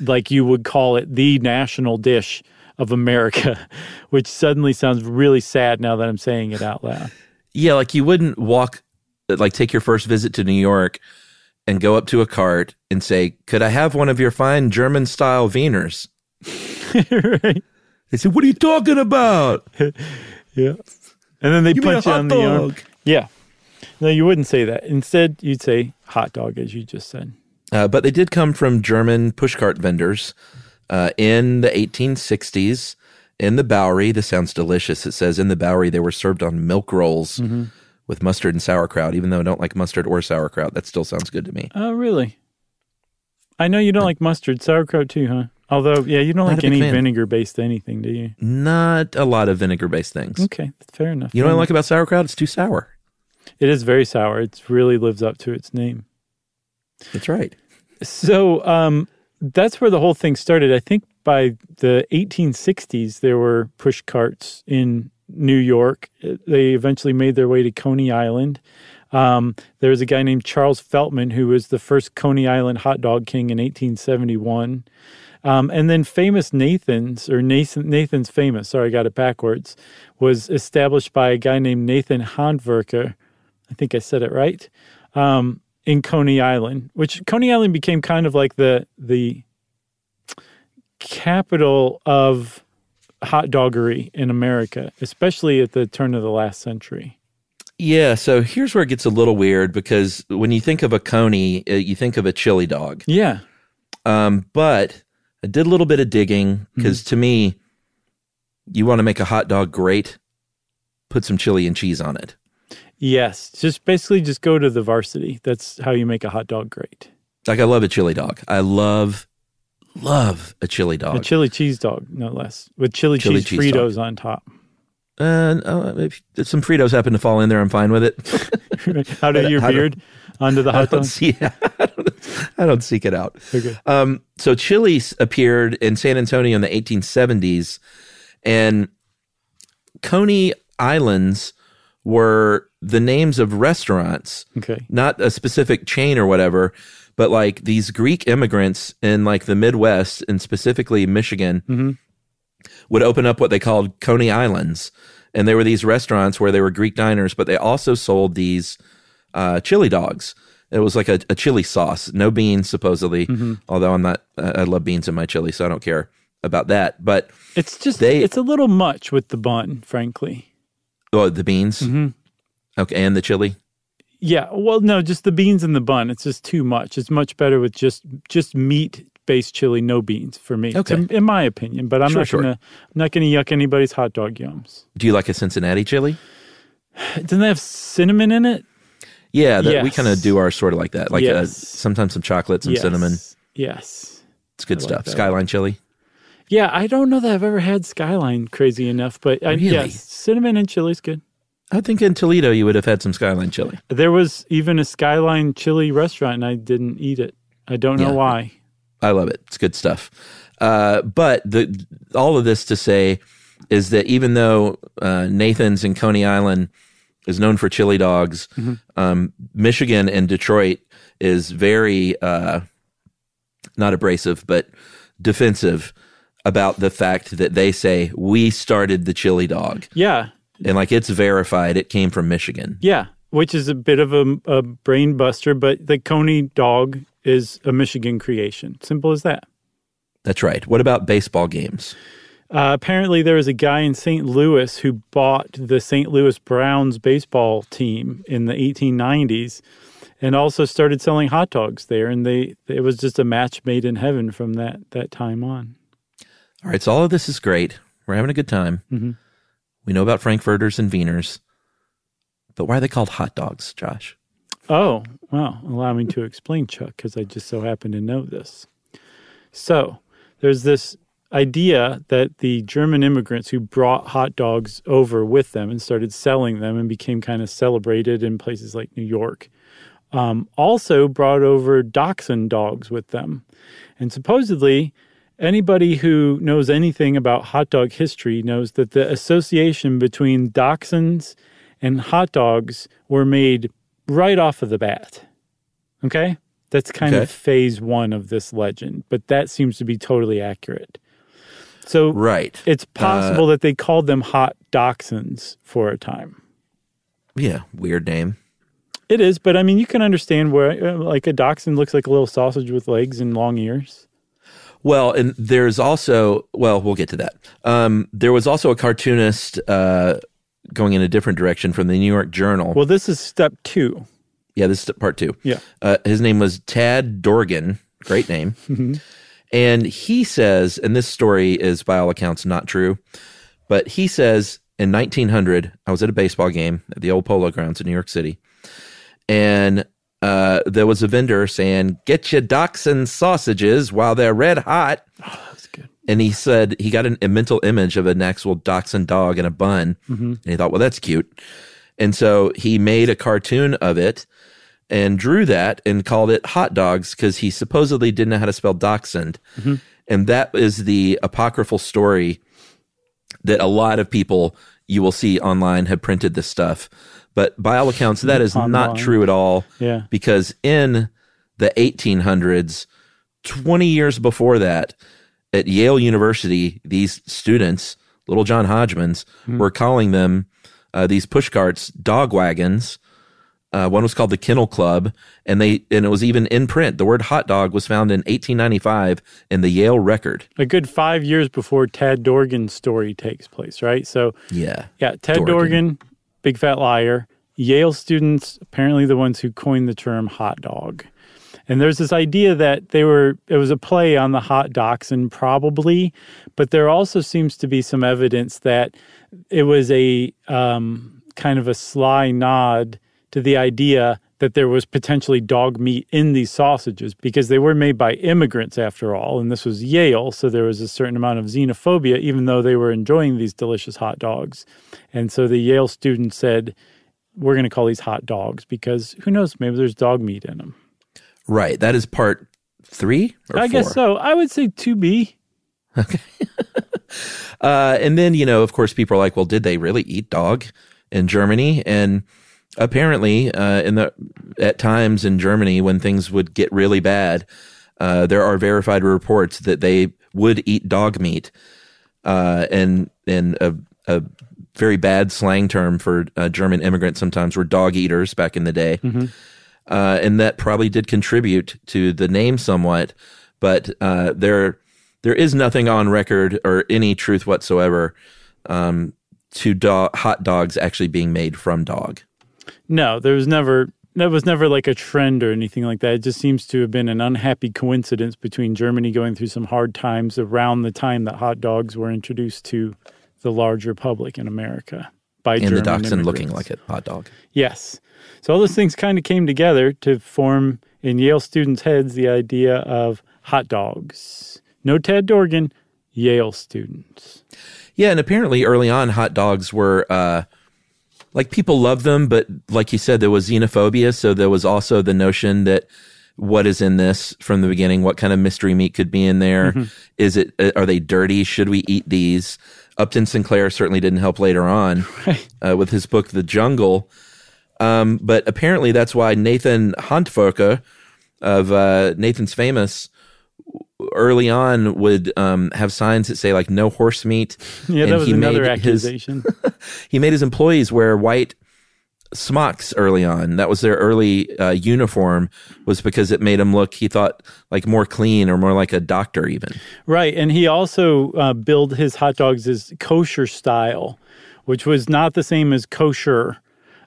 like you would call it the national dish of America, which suddenly sounds really sad now that I'm saying it out loud. Yeah, like you wouldn't walk, like take your first visit to New York and go up to a cart and say, "Could I have one of your fine German style Wieners?" right. They said, "What are you talking about?" yeah, and then they a punch you on the arm. Yeah, no, you wouldn't say that. Instead, you'd say hot dog, as you just said. Uh, but they did come from German pushcart vendors uh, in the 1860s in the Bowery. This sounds delicious. It says in the Bowery they were served on milk rolls Mhm. with mustard and sauerkraut. Even though I don't like mustard or sauerkraut, that still sounds good to me. Oh, really? I know you don't like mustard, sauerkraut too, huh? Although, yeah, you don't Not like any vinegar based anything, do you? Not a lot of vinegar based things. Okay, fair enough. You know what I like about sauerkraut? It's too sour. It is very sour. It really lives up to its name. That's right. So um, that's where the whole thing started. I think by the 1860s, there were push carts in New York. They eventually made their way to Coney Island. Um, there was a guy named Charles Feltman who was the first Coney Island hot dog king in 1871. Um, and then famous Nathan's, or Nathan, Nathan's famous, sorry, I got it backwards, was established by a guy named Nathan Handwerker. I think I said it right. Um, in Coney Island, which Coney Island became kind of like the the capital of hot doggery in America, especially at the turn of the last century. Yeah, so here's where it gets a little weird because when you think of a coney, uh, you think of a chili dog. Yeah. Um, but I did a little bit of digging because to me, you want to make a hot dog great, put some chili and cheese on it. Yes, just basically just go to the varsity. That's how you make a hot dog great. Like I love a chili dog. I love, love a chili dog. A chili cheese dog, no less, with chili, Chili cheese, cheese Fritos on top. And uh, if some Fritos happen to fall in there, I'm fine with it. How do your I beard onto the I hot don't dog? see- I don't, I don't seek it out. Okay. Um, so Chili's appeared in San Antonio in the 1870s, and Coney Islands were the names of restaurants, Okay. not a specific chain or whatever, but like these Greek immigrants in like the Midwest and specifically Michigan Mhm. would open up what they called Coney Islands. And there were these restaurants where they were Greek diners, but they also sold these uh, chili dogs. It was like a, a chili sauce, no beans supposedly. Mhm. Although I'm not, I love beans in my chili, so I don't care about that. But It's just They- it's a little much with the bun, frankly. oh, the beans, Mhm. Okay, and the chili. Yeah, well, no, just the beans and the bun. It's just too much. It's much better with just just meat based chili, no beans for me. Okay. in, in my opinion. But I'm Sure, not sure. gonna I'm not gonna yuck anybody's hot dog yums. Do you like a Cincinnati chili? Doesn't that have cinnamon in it? Yeah, that, we kind of do our sort of like that. Like uh, Yes. sometimes some chocolate, some Yes. cinnamon. Yes. It's good I stuff. that. Skyline chili. Yeah, I don't know that I've ever had Skyline crazy enough, but I, Really? yes, cinnamon and chili's good. I think in Toledo you would have had some Skyline chili. There was even a Skyline chili restaurant, and I didn't eat it. I don't know Yeah. why. I love it. It's good stuff. Uh, but the all of this to say is that even though uh, Nathan's in Coney Island is known for chili dogs, um, Michigan and Detroit is very uh, not abrasive but defensive about the fact that they say we started the chili dog Yeah, and like it's verified it came from Michigan. yeah, which is a bit of a, a brain buster, but the Coney dog is a Michigan creation. Simple as that. That's right. What about baseball games? Uh, apparently, there was a guy in St. Louis who bought the St. Louis Browns baseball team in the 1890s, and also started selling hot dogs there. And they it was just a match made in heaven from that that time on. All right, so all of this is great. We're having a good time. Mhm. We know about frankfurters and wieners, but why are they called hot dogs, Josh? Oh, well, allow me to explain, Chuck, because I just so happen to know this. So, there's this idea that the German immigrants who brought hot dogs over with them and started selling them and became kind of celebrated in places like New York um, also brought over dachshund dogs with them. And supposedly, anybody who knows anything about hot dog history knows that the association between dachshunds and hot dogs were made right off of the bat. Okay? That's kind Okay. of phase one of this legend, but that seems to be totally accurate. So Right. it's possible Uh, that they called them hot dachshunds for a time. Yeah, weird name. It is, but I mean, you can understand where, uh, like, a dachshund looks like a little sausage with legs and long ears. Well, and there's also, well, we'll get to that. Um, there was also a cartoonist uh, going in a different direction from the New York Journal. Well, this is step two. yeah, this is part two. Yeah. Uh, his name was Tad Dorgan. Great name. Mhm. And he says, and this story is by all accounts not true, but he says in 1900, I was at a baseball game at the old Polo Grounds in New York City, and uh, there was a vendor saying, "Get your dachshund sausages while they're red hot." Oh, that's good. And he said he got an, a mental image of an actual dachshund dog in a bun, Mhm. and he thought, "Well, that's cute." And so he made a cartoon of it and drew that and called it hot dogs because he supposedly didn't know how to spell dachshund. Mhm. And that is the apocryphal story that a lot of people you will see online have printed this stuff. But by all accounts, that is not true at all. Yeah. Because in the 1800s, 20 years before that, at Yale University, these students, little John Hodgmans, Hmm. were calling them uh, these pushcarts dog wagons. Uh, one was called the Kennel Club, and they and it was even in print. The word hot dog was found in 1895 in the Yale Record. A good five years before Tad Dorgan's story takes place, right? So, Yeah, yeah, Ted Dorgan. Dorgan, big fat liar. Yale students, apparently the ones who coined the term hot dog. And there's this idea that they were, it was a play on the hot dachshund, probably, but there also seems to be some evidence that it was a um, kind of a sly nod to the idea that there was potentially dog meat in these sausages because they were made by immigrants after all. And this was Yale. So there was a certain amount of xenophobia, even though they were enjoying these delicious hot dogs. And so the Yale students said, we're going to call these hot dogs because who knows, maybe there's dog meat in them. right. That is part three. Or I guess so. I would say 2B. Uh, and then, you know, of course, people are like, well, did they really eat dog in Germany? And apparently, uh, in the at times in Germany, when things would get really bad, uh, there are verified reports that they would eat dog meat. Uh, and and a, a very bad slang term for uh, German immigrants sometimes were dog eaters back in the day. Uh, and that probably did contribute to the name somewhat, but uh, there there is nothing on record or any truth whatsoever um, to do- hot dogs actually being made from dog. No, there was never that was never like a trend or anything like that. It just seems to have been an unhappy coincidence between Germany going through some hard times around the time that hot dogs were introduced to the larger public in America by and German the dachshund looking like a hot dog. Yes. So all those things kind of came together to form in Yale students' heads the idea of hot dogs. No Ted Dorgan, Yale students. Yeah, and apparently early on, hot dogs were uh, like people love them, but like you said, there was xenophobia. So there was also the notion that what is in this from the beginning, what kind of mystery meat could be in there. Mhm. Is it uh, are they dirty? Should we eat these? Upton Sinclair certainly didn't help later on uh, with his book The Jungle. Um, but apparently that's why Nathan Handwerker of uh, Nathan's Famous early on would um, have signs that say like no horse meat. Yeah, that was he another made his- accusation. he made his employees wear white smocks early on. That was their early uh, uniform was because it made him look, he thought, like more clean or more like a doctor even. Right, and he also uh, billed his hot dogs as kosher style, which was not the same as kosher.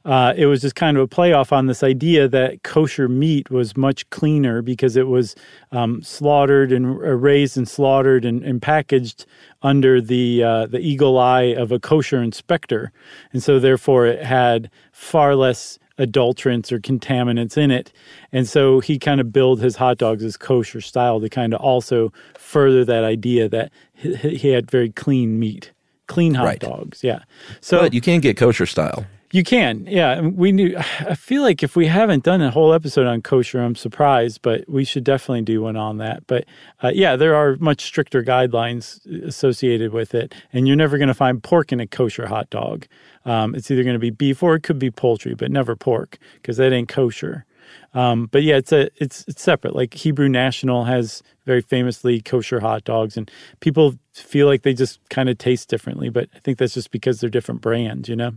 Uh, it was just kind of a playoff on this idea that kosher meat was much cleaner because it was um, slaughtered and uh, raised and slaughtered and, and packaged under the uh, the eagle eye of a kosher inspector, and so therefore it had far less adulterants or contaminants in it. And so he kind of billed his hot dogs as kosher style to kind of also further that idea that he, he had very clean meat, clean hot Right. dogs. Yeah. So but you can't get kosher style. You can, yeah. We knew. I feel like if we haven't done a whole episode on kosher, I'm surprised, but we should definitely do one on that. But uh, yeah, there are much stricter guidelines associated with it, and you're never going to find pork in a kosher hot dog. Um, it's either going to be beef or it could be poultry, but never pork because that ain't kosher. Um, but yeah, it's a it's it's separate. Like Hebrew National has very famously kosher hot dogs, and people feel like they just kind of taste differently. But I think that's just because they're different brands, you know.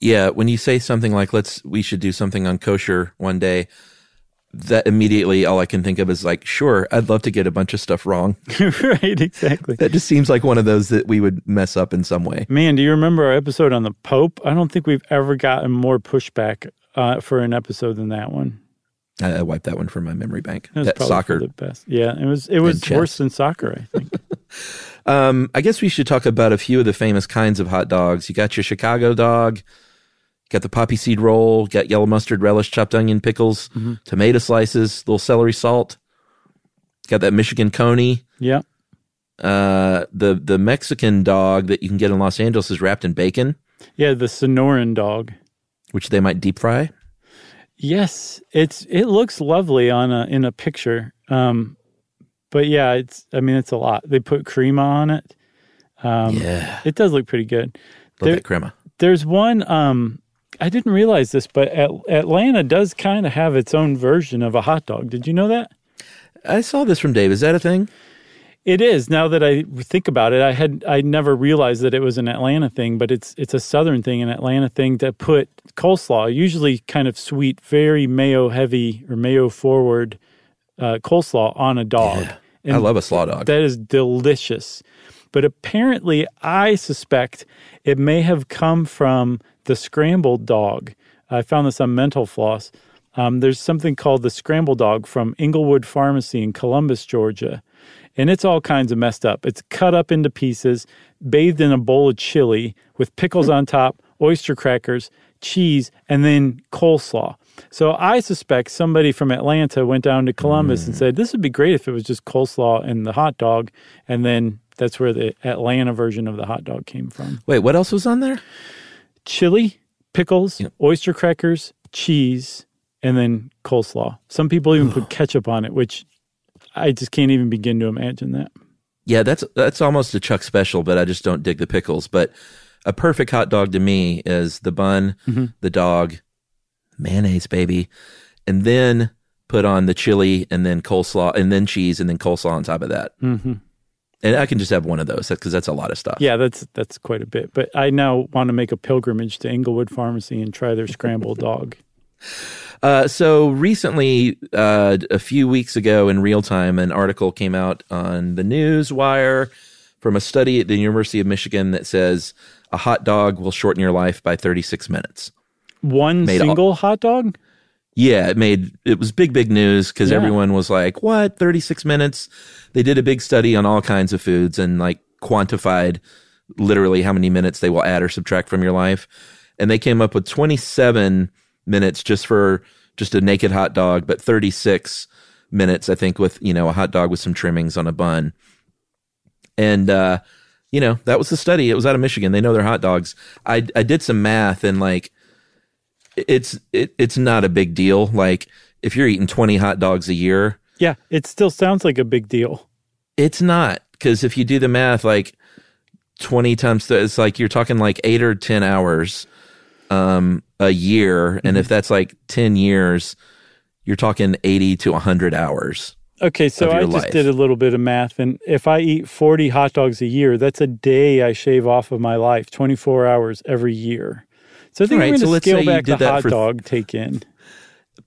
Yeah, when you say something like "let's," we should do something on kosher one day. That immediately, all I can think of is like, sure, I'd love to get a bunch of stuff wrong. right, exactly. That just seems like one of those that we would mess up in some way. Man, do you remember our episode on the Pope? I don't think we've ever gotten more pushback uh, for an episode than that one. I, I wiped that one from my memory bank. It was That probably soccer. the best. Yeah, it was. It was worse than soccer. I think. Um, I guess we should talk about a few of the famous kinds of hot dogs. You got your Chicago dog, got the poppy seed roll, got yellow mustard relish, chopped onion, pickles, Mhm. tomato slices, little celery salt. Got that Michigan coney. Yeah. Uh, the the Mexican dog that you can get in Los Angeles is wrapped in bacon, Yeah, the Sonoran dog. which they might deep fry. Yes, it's it looks lovely on a in a picture. Um, but yeah, it's I mean it's a lot. They put crema on it. Um, Yeah. it does look pretty good. Love that crema. There's one. Um, I didn't realize this, but At- Atlanta does kind of have its own version of a hot dog. Did you know that? I saw this from Dave. Is that a thing? It is. Now that I think about it, I had I never realized that it was an Atlanta thing, but it's it's a Southern thing, an Atlanta thing to put coleslaw, usually kind of sweet, very mayo heavy or mayo forward uh, coleslaw on a dog. I love a slaw dog. That is delicious. But apparently, I suspect it may have come from the scrambled dog. I found this on Mental Floss. Um, there's something called the scrambled dog from Dinglewood Pharmacy in Columbus, Georgia. And it's all kinds of messed up. It's cut up into pieces, bathed in a bowl of chili with pickles on top, oyster crackers, cheese, and then coleslaw. So I suspect somebody from Atlanta went down to Columbus and said, This would be great if it was just coleslaw and the hot dog. And then that's where the Atlanta version of the hot dog came from. Wait, what else was on there? Chili, pickles, oyster crackers, cheese, and then coleslaw. Some people even put ketchup on it, which I just can't even begin to imagine that. Yeah, that's that's almost a Chuck special, but I just don't dig the pickles. But a perfect hot dog to me is the bun, Mhm. the dog, mayonnaise, baby, and then put on the chili and then coleslaw and then cheese and then coleslaw on top of that. hmm And I can just have one of those because that's a lot of stuff. Yeah, that's that's quite a bit. But I now want to make a pilgrimage to Dinglewood Pharmacy and try their scrambled dog. Uh, so recently, uh, a few weeks ago in real time, an article came out on the news wire from a study at the University of Michigan that says a hot dog will shorten your life by 36 minutes. One Made all- single hot dog? Yeah, it made it was big, big news because Yeah. everyone was like, "What? Thirty six minutes?" They did a big study on all kinds of foods and like quantified literally how many minutes they will add or subtract from your life, and they came up with twenty seven minutes just for just a naked hot dog, but thirty six minutes, I think, with you know a hot dog with some trimmings on a bun, and uh, you know that was the study. It was out of Michigan. They know their hot dogs. I I did some math and like it's it, it's not a big deal. Like if you're eating 20 hot dogs a year, Yeah, it still sounds like a big deal. it's not because if you do the math, like 20 times, th- it's like you're talking like eight or 10 hours um, a year. And if that's like 10 years, you're talking 80 to 100 hours. Okay, so I just life. did a little bit of math, and if I eat 40 hot dogs a year, that's a day I shave off of my life, 24 hours every year. So I think right, so going to say scale back the hot for- dog take in.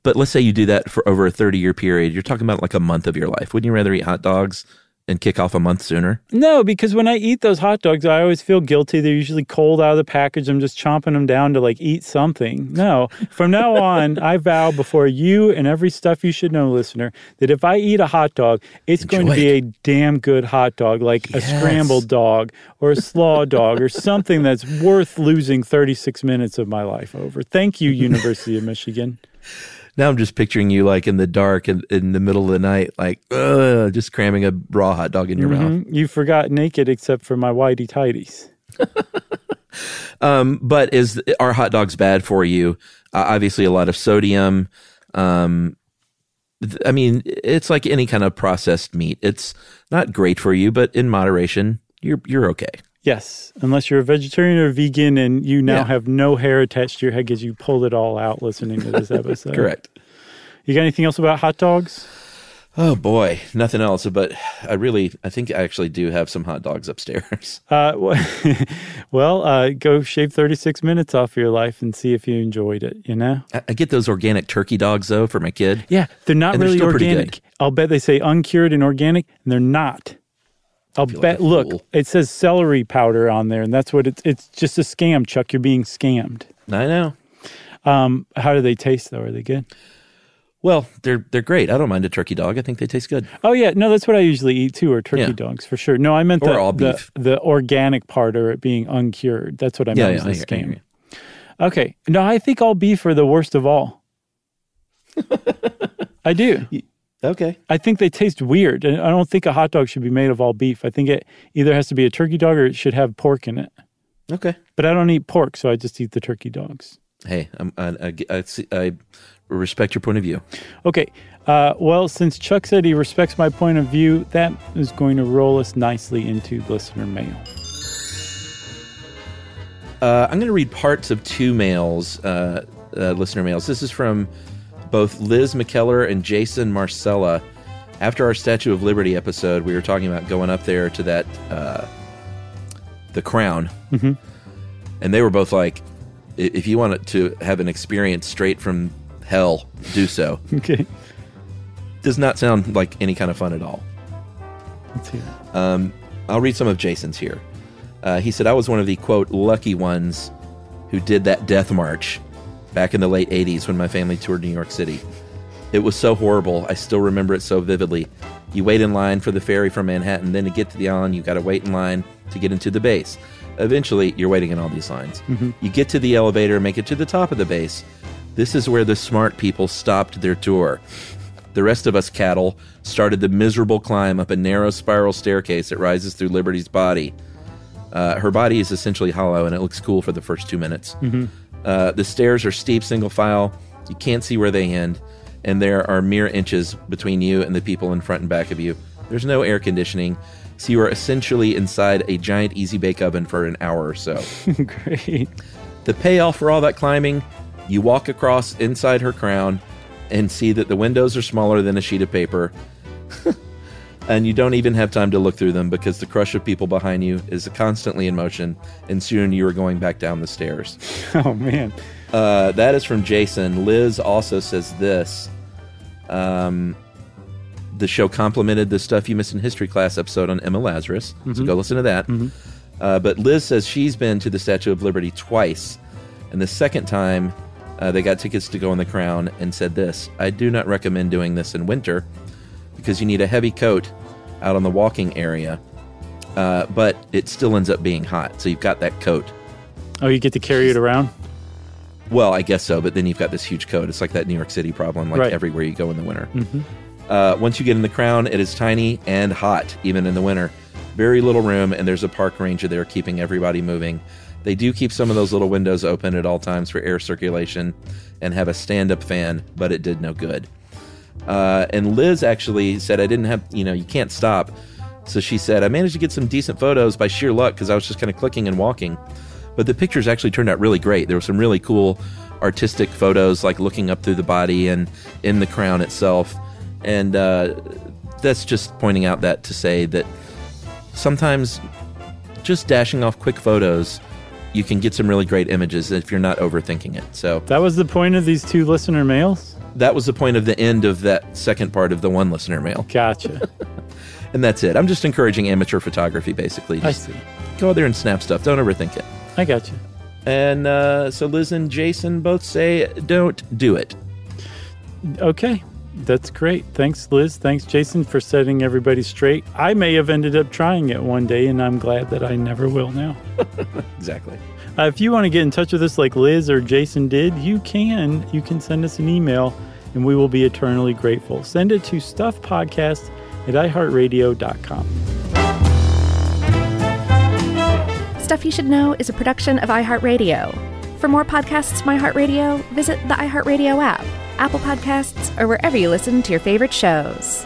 But let's say you do that for over a 30 year period. You're talking about like a month of your life. Wouldn't you rather eat hot dogs and kick off a month sooner? No, because when I eat those hot dogs, I always feel guilty. They're usually cold out of the package. I'm just chomping them down to like eat something. No, from now on, I vow before you and every stuff you should know listener that if I eat a hot dog, it's going to Enjoy be a damn good hot dog, like a scrambled dog or a slaw dog or something that's worth losing 36 minutes of my life over. Thank you, University of Michigan. Now I'm just picturing you like in the dark and in the middle of the night, like ugh, just cramming a raw hot dog in your mouth. Mhm. You forgot naked except for my whitey tighties. Um, but is are hot dogs bad for you? Uh, obviously, a lot of sodium. Um, th- I mean, it's like any kind of processed meat. It's not great for you, but in moderation, you're you're okay. Yes, unless you're a vegetarian or vegan and you now Yeah. have no hair attached to your head because you pulled it all out listening to this episode. Correct. You got anything else about hot dogs? Oh boy, nothing else. But I really, I think I actually do have some hot dogs upstairs. Uh, well, uh, go shave 36 minutes off of your life and see if you enjoyed it, you know? I, I get those organic turkey dogs though for my kid. Yeah, they're not And they're really organic. I'll bet they say uncured and organic, and they're not. I'll like bet. look, it says celery powder on there, and that's what it's. It's just a scam, Chuck. You're being scammed. I know. Um, how do they taste though? Are they good? Well, they're they're great. I don't mind a turkey dog. I think they taste good. Oh yeah, no, that's what I usually eat too, or turkey Yeah. dogs for sure. No, I meant the, the the organic part or it being uncured. That's what I Yeah, meant. yeah, was I the hear- I hear. Okay, no, I think all beef are the worst of all. I do. Okay. I think they taste weird, and I don't think a hot dog should be made of all beef. I think it either has to be a turkey dog or it should have pork in it. Okay. But I don't eat pork, so I just eat the turkey dogs. Hey, I'm, I, I, I, I respect your point of view. Okay. Uh, well, since Chuck said he respects my point of view, that is going to roll us nicely into listener mail. Uh, I'm going to read parts of two mails, uh, uh, listener mails. This is from both Liz McKellar and Jason Marcella. After our Statue of Liberty episode, we were talking about going up there to that, uh, the crown. Mhm. And they were both like, if you want to have an experience straight from hell, do so. Okay. Does not sound like any kind of fun at all. Let's hear it. Um, I'll read some of Jason's here. Uh, he said, I was one of the quote lucky ones who did that death march back in the late 80s when my family toured New York City. It was so horrible. I still remember it so vividly. You wait in line for the ferry from Manhattan, then to get to the island, you got to wait in line to get into the base. Eventually, you're waiting in all these lines. Mhm. You get to the elevator, make it to the top of the base. This is where the smart people stopped their tour. The rest of us cattle started the miserable climb up a narrow spiral staircase that rises through Liberty's body. Uh, her body is essentially hollow, and it looks cool for the first two minutes. Mhm. Uh, the stairs are steep, single file. You can't see where they end, and there are mere inches between you and the people in front and back of you. There's no air conditioning, so you are essentially inside a giant easy bake oven for an hour or so. Great. The payoff for all that climbing, you walk across inside her crown and see that the windows are smaller than a sheet of paper. and you don't even have time to look through them because the crush of people behind you is constantly in motion, and soon you are going back down the stairs. Oh man. Uh, that is from Jason. Liz also says this. Um, the show complimented the stuff you missed in history class episode on Emma Lazarus, so Mhm. go listen to that. Mhm. Uh, but Liz says she's been to the Statue of Liberty twice, and the second time uh, they got tickets to go in the Crown and said this: "I do not recommend doing this in winter because you need a heavy coat out on the walking area, uh, but it still ends up being hot, so you've got that coat." Oh, you get to carry it around? Well, I guess so, but then you've got this huge coat. It's like that New York City problem, like Right. everywhere you go in the winter. Mhm. Uh, once you get in the crown, it is tiny and hot, even in the winter. Very little room, and there's a park ranger there keeping everybody moving. They do keep some of those little windows open at all times for air circulation and have a stand up fan, but it did no good. Uh, and Liz actually said, I didn't have, you know, you can't stop. So she said, I managed to get some decent photos by sheer luck because I was just kind of clicking and walking. But the pictures actually turned out really great. There were some really cool artistic photos, like looking up through the body and in the crown itself. And uh, that's just pointing out that to say that sometimes just dashing off quick photos, you can get some really great images if you're not overthinking it. So That was the point of these two listener mails? That was the point of the end of that second part of the one listener mail. Gotcha. and that's it. I'm just encouraging amateur photography, basically. I see. Go out there and snap stuff. Don't overthink it. I got you. And uh, so Liz and Jason both say, don't do it. Okay. That's great. Thanks, Liz. Thanks, Jason, for setting everybody straight. I may have ended up trying it one day, and I'm glad that I never will now. Exactly. Uh, if you want to get in touch with us like Liz or Jason did, you can. You can send us an email, and we will be eternally grateful. Send it to stuffpodcast at iheartradio.com. Stuff You Should Know is a production of iHeartRadio. For more podcasts from iHeartRadio, visit the iHeartRadio app, Apple Podcasts, or wherever you listen to your favorite shows.